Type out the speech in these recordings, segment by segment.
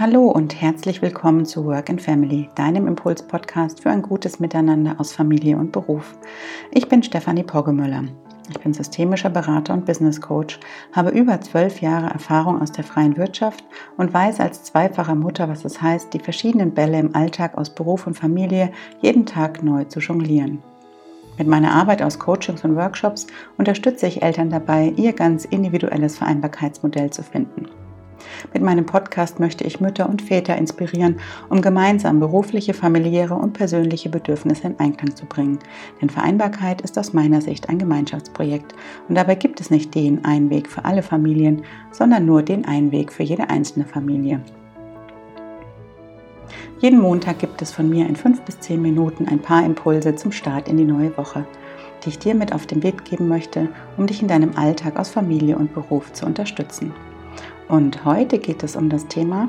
Hallo und herzlich willkommen zu Work and Family, deinem Impuls-Podcast für ein gutes Miteinander aus Familie und Beruf. Ich bin Stefanie Poggemöller. Ich bin systemischer Berater und Business Coach, habe über zwölf Jahre Erfahrung aus der freien Wirtschaft und weiß als zweifache Mutter, was es heißt, die verschiedenen Bälle im Alltag aus Beruf und Familie jeden Tag neu zu jonglieren. Mit meiner Arbeit aus Coachings und Workshops unterstütze ich Eltern dabei, ihr ganz individuelles Vereinbarkeitsmodell zu finden. Mit meinem Podcast möchte ich Mütter und Väter inspirieren, um gemeinsam berufliche, familiäre und persönliche Bedürfnisse in Einklang zu bringen. Denn Vereinbarkeit ist aus meiner Sicht ein Gemeinschaftsprojekt und dabei gibt es nicht den einen Weg für alle Familien, sondern nur den einen Weg für jede einzelne Familie. Jeden Montag gibt es von mir in fünf bis zehn Minuten ein paar Impulse zum Start in die neue Woche, die ich dir mit auf den Weg geben möchte, um dich in deinem Alltag aus Familie und Beruf zu unterstützen. Und heute geht es um das Thema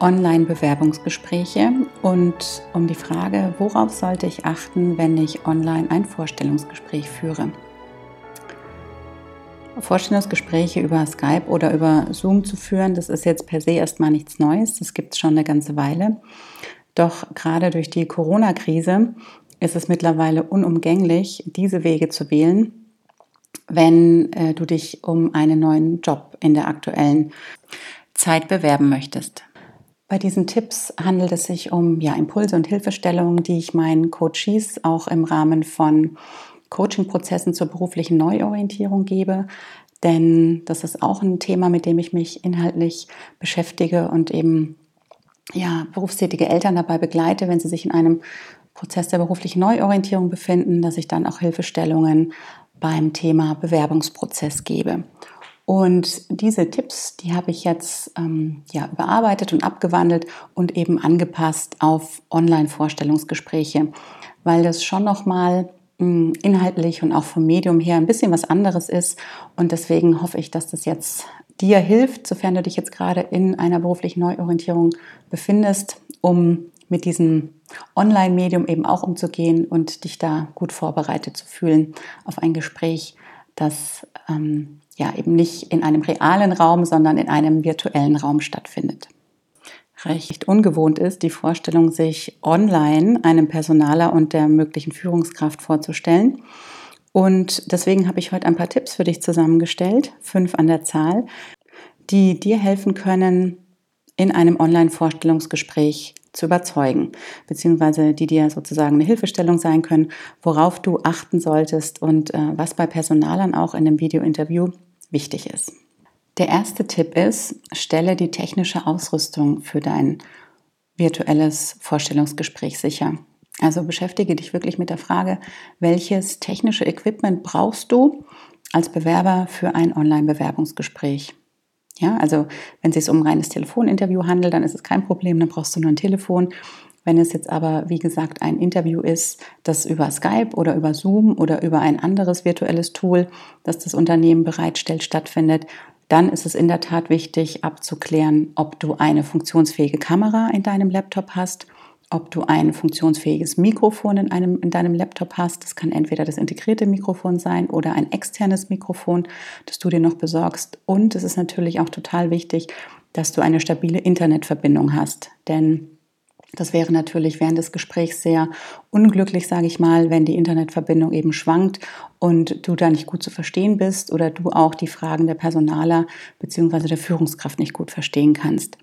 Online-Bewerbungsgespräche und um die Frage, worauf sollte ich achten, wenn ich online ein Vorstellungsgespräch führe. Vorstellungsgespräche über Skype oder über Zoom zu führen, das ist jetzt per se erstmal nichts Neues, das gibt es schon eine ganze Weile. Doch gerade durch die Corona-Krise ist es mittlerweile unumgänglich, diese Wege zu wählen, wenn äh, du dich um einen neuen Job in der aktuellen Zeit bewerben möchtest. Bei diesen Tipps handelt es sich um ja, Impulse und Hilfestellungen, die ich meinen Coaches auch im Rahmen von Coaching-Prozessen zur beruflichen Neuorientierung gebe. Denn das ist auch ein Thema, mit dem ich mich inhaltlich beschäftige und eben ja, berufstätige Eltern dabei begleite, wenn sie sich in einem Prozess der beruflichen Neuorientierung befinden, dass ich dann auch Hilfestellungen beim Thema Bewerbungsprozess gebe. Und diese Tipps, die habe ich jetzt ähm, ja, überarbeitet und abgewandelt und eben angepasst auf Online-Vorstellungsgespräche, weil das schon nochmal hm, inhaltlich und auch vom Medium her ein bisschen was anderes ist. Und deswegen hoffe ich, dass das jetzt dir hilft, sofern du dich jetzt gerade in einer beruflichen Neuorientierung befindest, um mit diesem Online-Medium eben auch umzugehen und dich da gut vorbereitet zu fühlen auf ein Gespräch, das ähm, ja eben nicht in einem realen Raum, sondern in einem virtuellen Raum stattfindet. Recht ungewohnt ist die Vorstellung, sich online einem Personaler und der möglichen Führungskraft vorzustellen. Und deswegen habe ich heute ein paar Tipps für dich zusammengestellt, fünf an der Zahl, die dir helfen können, in einem Online-Vorstellungsgespräch zu überzeugen, beziehungsweise die dir sozusagen eine Hilfestellung sein können, worauf du achten solltest und äh, was bei Personalern auch in dem Video-Interview wichtig ist. Der erste Tipp ist, stelle die technische Ausrüstung für dein virtuelles Vorstellungsgespräch sicher. Also beschäftige dich wirklich mit der Frage, welches technische Equipment brauchst du als Bewerber für ein Online-Bewerbungsgespräch? Ja, also wenn es sich um ein reines Telefoninterview handelt, dann ist es kein Problem, dann brauchst du nur ein Telefon. Wenn es jetzt aber, wie gesagt, ein Interview ist, das über Skype oder über Zoom oder über ein anderes virtuelles Tool, das das Unternehmen bereitstellt, stattfindet, dann ist es in der Tat wichtig abzuklären, ob du eine funktionsfähige Kamera in deinem Laptop hast ob du ein funktionsfähiges Mikrofon in, einem, in deinem Laptop hast. Das kann entweder das integrierte Mikrofon sein oder ein externes Mikrofon, das du dir noch besorgst. Und es ist natürlich auch total wichtig, dass du eine stabile Internetverbindung hast. Denn das wäre natürlich während des Gesprächs sehr unglücklich, sage ich mal, wenn die Internetverbindung eben schwankt und du da nicht gut zu verstehen bist oder du auch die Fragen der Personaler bzw. der Führungskraft nicht gut verstehen kannst.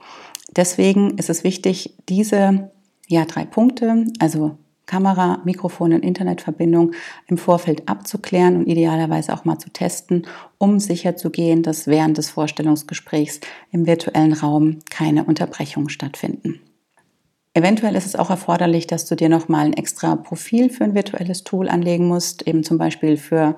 Deswegen ist es wichtig, diese ja, drei Punkte, also Kamera, Mikrofon und Internetverbindung im Vorfeld abzuklären und idealerweise auch mal zu testen, um sicherzugehen, dass während des Vorstellungsgesprächs im virtuellen Raum keine Unterbrechungen stattfinden. Eventuell ist es auch erforderlich, dass du dir nochmal ein extra Profil für ein virtuelles Tool anlegen musst, eben zum Beispiel für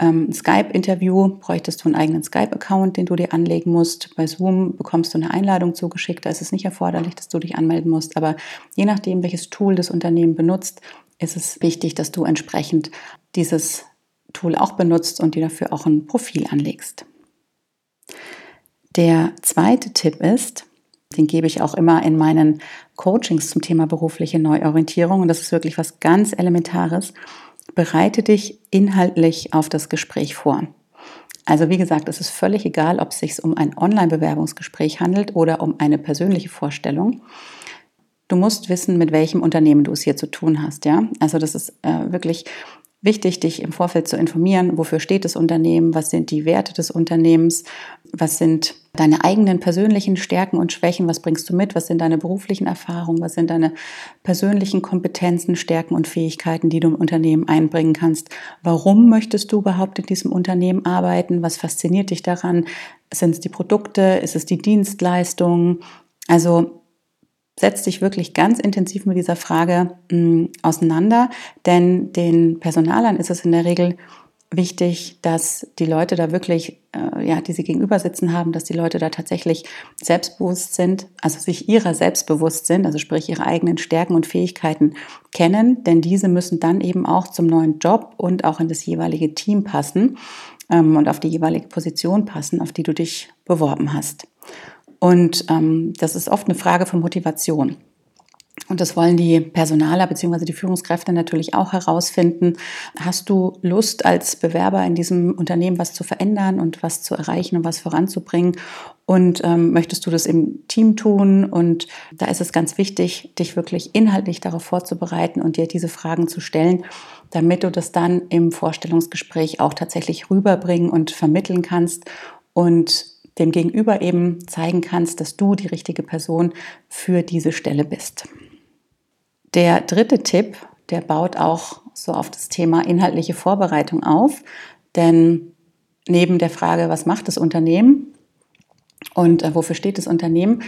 ähm, Skype-Interview bräuchtest du einen eigenen Skype-Account, den du dir anlegen musst. Bei Zoom bekommst du eine Einladung zugeschickt. Da ist es nicht erforderlich, dass du dich anmelden musst. Aber je nachdem, welches Tool das Unternehmen benutzt, ist es wichtig, dass du entsprechend dieses Tool auch benutzt und dir dafür auch ein Profil anlegst. Der zweite Tipp ist, den gebe ich auch immer in meinen Coachings zum Thema berufliche Neuorientierung. Und das ist wirklich was ganz Elementares bereite dich inhaltlich auf das Gespräch vor. Also wie gesagt, es ist völlig egal, ob es sich um ein Online-Bewerbungsgespräch handelt oder um eine persönliche Vorstellung. Du musst wissen, mit welchem Unternehmen du es hier zu tun hast. Ja, also das ist äh, wirklich wichtig, dich im Vorfeld zu informieren, wofür steht das Unternehmen, was sind die Werte des Unternehmens, was sind deine eigenen persönlichen Stärken und Schwächen, was bringst du mit, was sind deine beruflichen Erfahrungen, was sind deine persönlichen Kompetenzen, Stärken und Fähigkeiten, die du im Unternehmen einbringen kannst. Warum möchtest du überhaupt in diesem Unternehmen arbeiten? Was fasziniert dich daran? Sind es die Produkte? Ist es die Dienstleistung? Also setz dich wirklich ganz intensiv mit dieser Frage mh, hm, auseinander, denn den Personalern ist es in der Regel wichtig, dass die Leute da wirklich, äh, ja, die sie gegenüber sitzen haben, dass die Leute da tatsächlich selbstbewusst sind, also sich ihrer selbst bewusst sind, also sprich ihre eigenen Stärken und Fähigkeiten kennen, denn diese müssen dann eben auch zum neuen Job und auch in das jeweilige Team passen ähm, und auf die jeweilige Position passen, auf die du dich beworben hast. Und ähm, das ist oft eine Frage von Motivation. Und das wollen die Personaler bzw. die Führungskräfte natürlich auch herausfinden. Hast du Lust als Bewerber in diesem Unternehmen was zu verändern und was zu erreichen und was voranzubringen? Und ähm, möchtest du das im Team tun? Und da ist es ganz wichtig, dich wirklich inhaltlich darauf vorzubereiten und dir diese Fragen zu stellen, damit du das dann im Vorstellungsgespräch auch tatsächlich rüberbringen und vermitteln kannst und dem Gegenüber eben zeigen kannst, dass du die richtige Person für diese Stelle bist. Der dritte Tipp, der baut auch so auf das Thema inhaltliche Vorbereitung auf, denn neben der Frage, was macht das Unternehmen und äh, wofür steht das Unternehmen,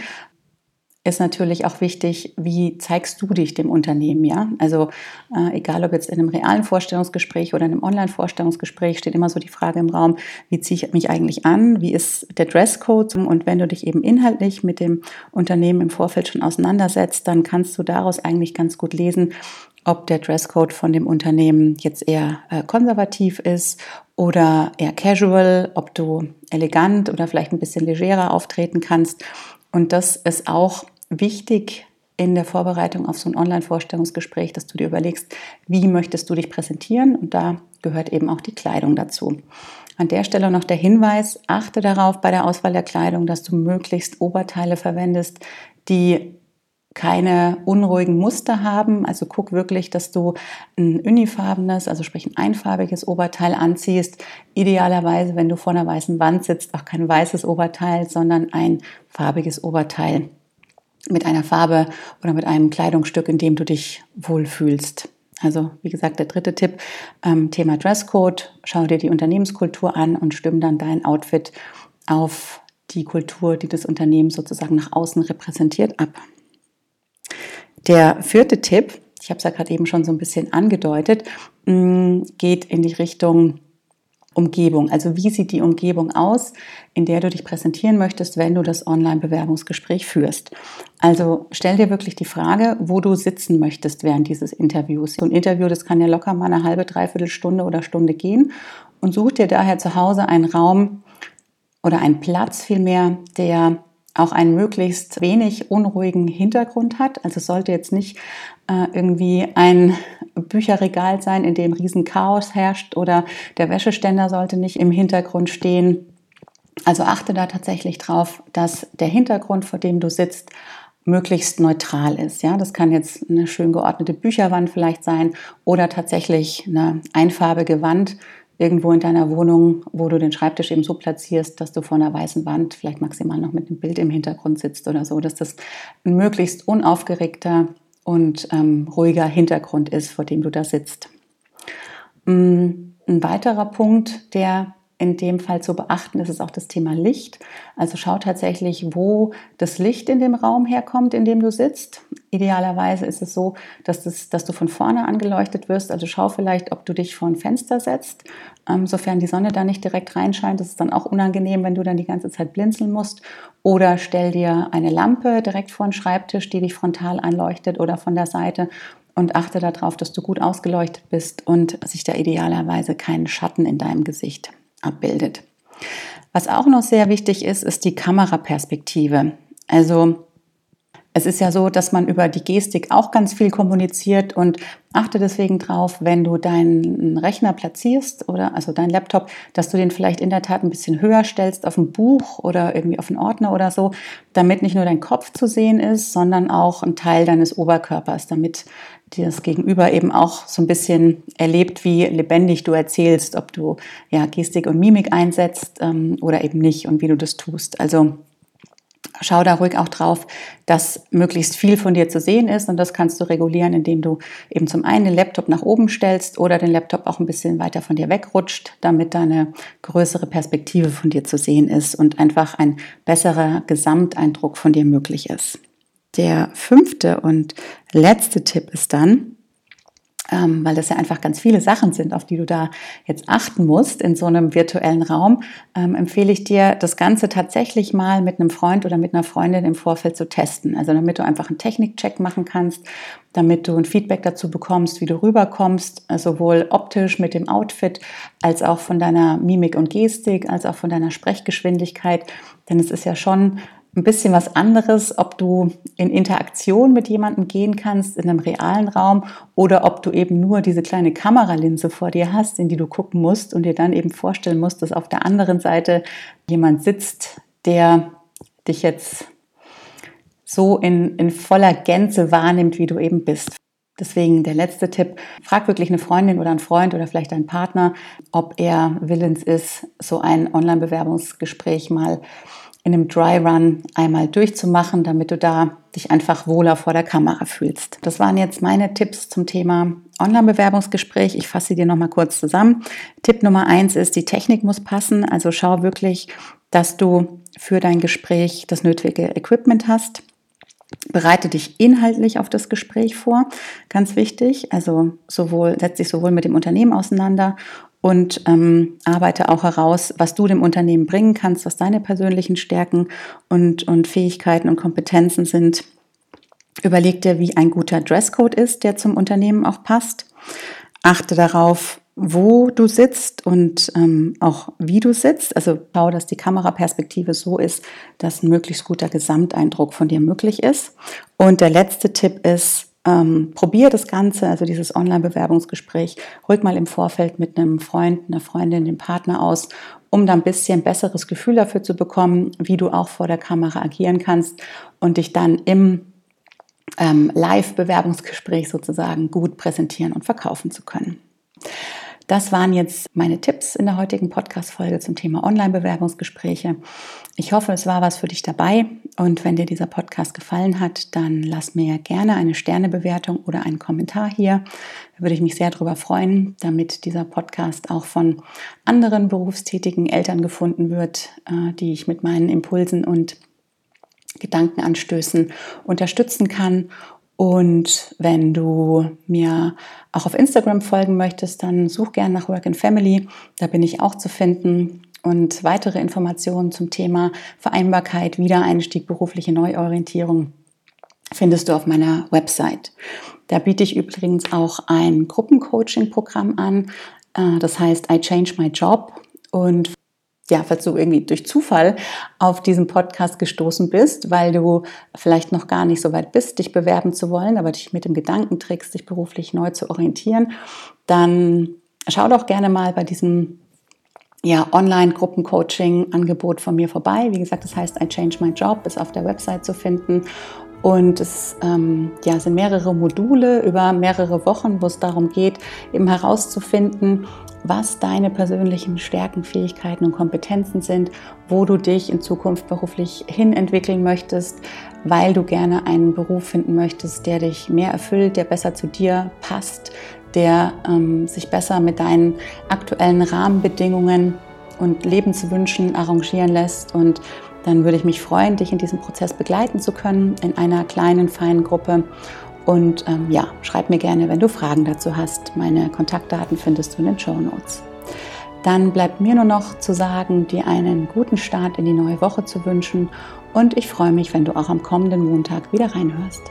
ist natürlich auch wichtig, wie zeigst du dich dem Unternehmen, ja? Also äh, egal ob jetzt in einem realen Vorstellungsgespräch oder in einem Online-Vorstellungsgespräch steht immer so die Frage im Raum, wie ziehe ich mich eigentlich an, wie ist der Dresscode und wenn du dich eben inhaltlich mit dem Unternehmen im Vorfeld schon auseinandersetzt, dann kannst du daraus eigentlich ganz gut lesen, ob der Dresscode von dem Unternehmen jetzt eher äh, konservativ ist oder eher casual, ob du elegant oder vielleicht ein bisschen legerer auftreten kannst. Und das ist auch wichtig in der Vorbereitung auf so ein Online-Vorstellungsgespräch, dass du dir überlegst, wie möchtest du dich präsentieren und da gehört eben auch die Kleidung dazu. An der Stelle noch der Hinweis, achte darauf bei der Auswahl der Kleidung, dass du möglichst Oberteile verwendest, die keine unruhigen Muster haben. Also guck wirklich, dass du ein unifarbenes, also sprich ein einfarbiges Oberteil anziehst. Idealerweise, wenn du vor einer weißen Wand sitzt, auch kein weißes Oberteil, sondern ein farbiges Oberteil mit einer Farbe oder mit einem Kleidungsstück, in dem du dich wohlfühlst. Also wie gesagt, der dritte Tipp, ähm, Thema Dresscode. Schau dir die Unternehmenskultur an und stimm dann dein Outfit auf die Kultur, die das Unternehmen sozusagen nach außen repräsentiert, ab. Der vierte Tipp, ich habe es ja gerade eben schon so ein bisschen angedeutet, mm, geht in die Richtung Umgebung. Also wie sieht die Umgebung aus, in der du dich präsentieren möchtest, wenn du das Online-Bewerbungsgespräch führst? Also stell dir wirklich die Frage, wo du sitzen möchtest während dieses Interviews. So ein Interview, das kann ja locker mal eine halbe, dreiviertel Stunde oder Stunde gehen und such dir daher zu Hause einen Raum oder einen Platz vielmehr, der auch einen möglichst wenig unruhigen Hintergrund hat. Also es sollte jetzt nicht äh, irgendwie ein Bücherregal sein, in dem riesen Chaos herrscht oder der Wäscheständer sollte nicht im Hintergrund stehen. Also achte da tatsächlich drauf, dass der Hintergrund, vor dem du sitzt, möglichst neutral ist. Ja, das kann jetzt eine schön geordnete Bücherwand vielleicht sein oder tatsächlich eine einfarbige Wand irgendwo in deiner Wohnung, wo du den Schreibtisch eben so platzierst, dass du vor einer weißen Wand vielleicht maximal noch mit einem Bild im Hintergrund sitzt oder so, dass das ein möglichst unaufgeregter und ähm, ruhiger Hintergrund ist, vor dem du da sitzt. Mm, ein weiterer Punkt, der in dem Fall zu beachten ist, ist auch das Thema Licht. Also schau tatsächlich, wo das Licht in dem Raum herkommt, in dem du sitzt. Idealerweise ist es so, dass, das, dass du von vorne angeleuchtet wirst. Also schau vielleicht, ob du dich vor ein Fenster setzt, ähm, sofern die Sonne da nicht direkt reinscheint. Das ist dann auch unangenehm, wenn du dann die ganze Zeit blinzeln musst. Oder stell dir eine Lampe direkt vor den Schreibtisch, die dich frontal anleuchtet oder von der Seite und achte darauf, dass du gut ausgeleuchtet bist und sich da idealerweise keinen Schatten in deinem Gesicht abbildet. Was auch noch sehr wichtig ist, ist die Kameraperspektive. Also Es ist ja so, dass man über die Gestik auch ganz viel kommuniziert und achte deswegen drauf, wenn du deinen Rechner platzierst oder also deinen Laptop, dass du den vielleicht in der Tat ein bisschen höher stellst auf ein Buch oder irgendwie auf einen Ordner oder so, damit nicht nur dein Kopf zu sehen ist, sondern auch ein Teil deines Oberkörpers, damit dir das Gegenüber eben auch so ein bisschen erlebt, wie lebendig du erzählst, ob du ja Gestik und Mimik einsetzt ähm, oder eben nicht und wie du das tust. Also schau da ruhig auch drauf, dass möglichst viel von dir zu sehen ist und das kannst du regulieren, indem du eben zum einen den Laptop nach oben stellst oder den Laptop auch ein bisschen weiter von dir wegrutscht, damit da eine größere Perspektive von dir zu sehen ist und einfach ein besserer Gesamteindruck von dir möglich ist. Der fünfte und letzte Tipp ist dann, ähm, weil das ja einfach ganz viele Sachen sind, auf die du da jetzt achten musst in so einem virtuellen Raum, ähm, empfehle ich dir, das Ganze tatsächlich mal mit einem Freund oder mit einer Freundin im Vorfeld zu testen. Also damit du einfach einen Technikcheck machen kannst, damit du ein Feedback dazu bekommst, wie du rüberkommst, sowohl optisch mit dem Outfit als auch von deiner Mimik und Gestik, als auch von deiner Sprechgeschwindigkeit. Denn es ist ja schon ein bisschen was anderes, ob du in Interaktion mit jemandem gehen kannst in einem realen Raum oder ob du eben nur diese kleine Kameralinse vor dir hast, in die du gucken musst und dir dann eben vorstellen musst, dass auf der anderen Seite jemand sitzt, der dich jetzt so in, in voller Gänze wahrnimmt, wie du eben bist. Deswegen der letzte Tipp, frag wirklich eine Freundin oder einen Freund oder vielleicht einen Partner, ob er willens ist, so ein Online-Bewerbungsgespräch mal in einem Dry Run einmal durchzumachen, damit du da dich einfach wohler vor der Kamera fühlst. Das waren jetzt meine Tipps zum Thema Online-Bewerbungsgespräch. Ich fasse sie dir nochmal kurz zusammen. Tipp Nummer eins ist, die Technik muss passen. Also schau wirklich, dass du für dein Gespräch das nötige Equipment hast. Bereite dich inhaltlich auf das Gespräch vor, ganz wichtig. Also sowohl setz dich sowohl mit dem Unternehmen auseinander und ähm, arbeite auch heraus, was du dem Unternehmen bringen kannst, was deine persönlichen Stärken und, und Fähigkeiten und Kompetenzen sind. Überleg dir, wie ein guter Dresscode ist, der zum Unternehmen auch passt. Achte darauf, wo du sitzt und ähm, auch wie du sitzt. Also schau, dass die Kameraperspektive so ist, dass ein möglichst guter Gesamteindruck von dir möglich ist. Und der letzte Tipp ist, ähm, probier das Ganze, also dieses Online-Bewerbungsgespräch, ruhig mal im Vorfeld mit einem Freund, einer Freundin, dem Partner aus, um da ein bisschen besseres Gefühl dafür zu bekommen, wie du auch vor der Kamera agieren kannst und dich dann im ähm, Live-Bewerbungsgespräch sozusagen gut präsentieren und verkaufen zu können. Das waren jetzt meine Tipps in der heutigen Podcast-Folge zum Thema Online-Bewerbungsgespräche. Ich hoffe, es war was für dich dabei. Und wenn dir dieser Podcast gefallen hat, dann lass mir gerne eine Sternebewertung oder einen Kommentar hier. Da würde ich mich sehr darüber freuen, damit dieser Podcast auch von anderen berufstätigen Eltern gefunden wird, äh, die ich mit meinen Impulsen und Gedankenanstößen unterstützen kann und wenn du mir auch auf Instagram folgen möchtest, dann such gerne nach Work and Family. Da bin ich auch zu finden. Und weitere Informationen zum Thema Vereinbarkeit, Wiedereinstieg, berufliche Neuorientierung findest du auf meiner Website. Da biete ich übrigens auch ein Gruppencoaching-Programm an. Äh, das heißt I Change My Job. Und ja, falls du irgendwie durch Zufall auf diesen Podcast gestoßen bist, weil du vielleicht noch gar nicht so weit bist, dich bewerben zu wollen, aber dich mit dem Gedanken trägst, dich beruflich neu zu orientieren, dann schau doch gerne mal bei diesem ja, Online-Gruppencoaching-Angebot von mir vorbei. Wie gesagt, das heißt I Change My Job, ist auf der Website zu finden. Und es ähm, ja, sind mehrere Module über mehrere Wochen, wo es darum geht, eben herauszufinden, was deine persönlichen Stärken, Fähigkeiten und Kompetenzen sind, wo du dich in Zukunft beruflich hin entwickeln möchtest, weil du gerne einen Beruf finden möchtest, der dich mehr erfüllt, der besser zu dir passt, der ähm, sich besser mit deinen aktuellen Rahmenbedingungen und Lebenswünschen arrangieren lässt. Und dann würde ich mich freuen, dich in diesem Prozess begleiten zu können in einer kleinen, feinen Gruppe. Und ähm, ja, schreib mir gerne, wenn du Fragen dazu hast. Meine Kontaktdaten findest du in den Show Notes. Dann bleibt mir nur noch zu sagen, dir einen guten Start in die neue Woche zu wünschen. Und ich freue mich, wenn du auch am kommenden Montag wieder reinhörst.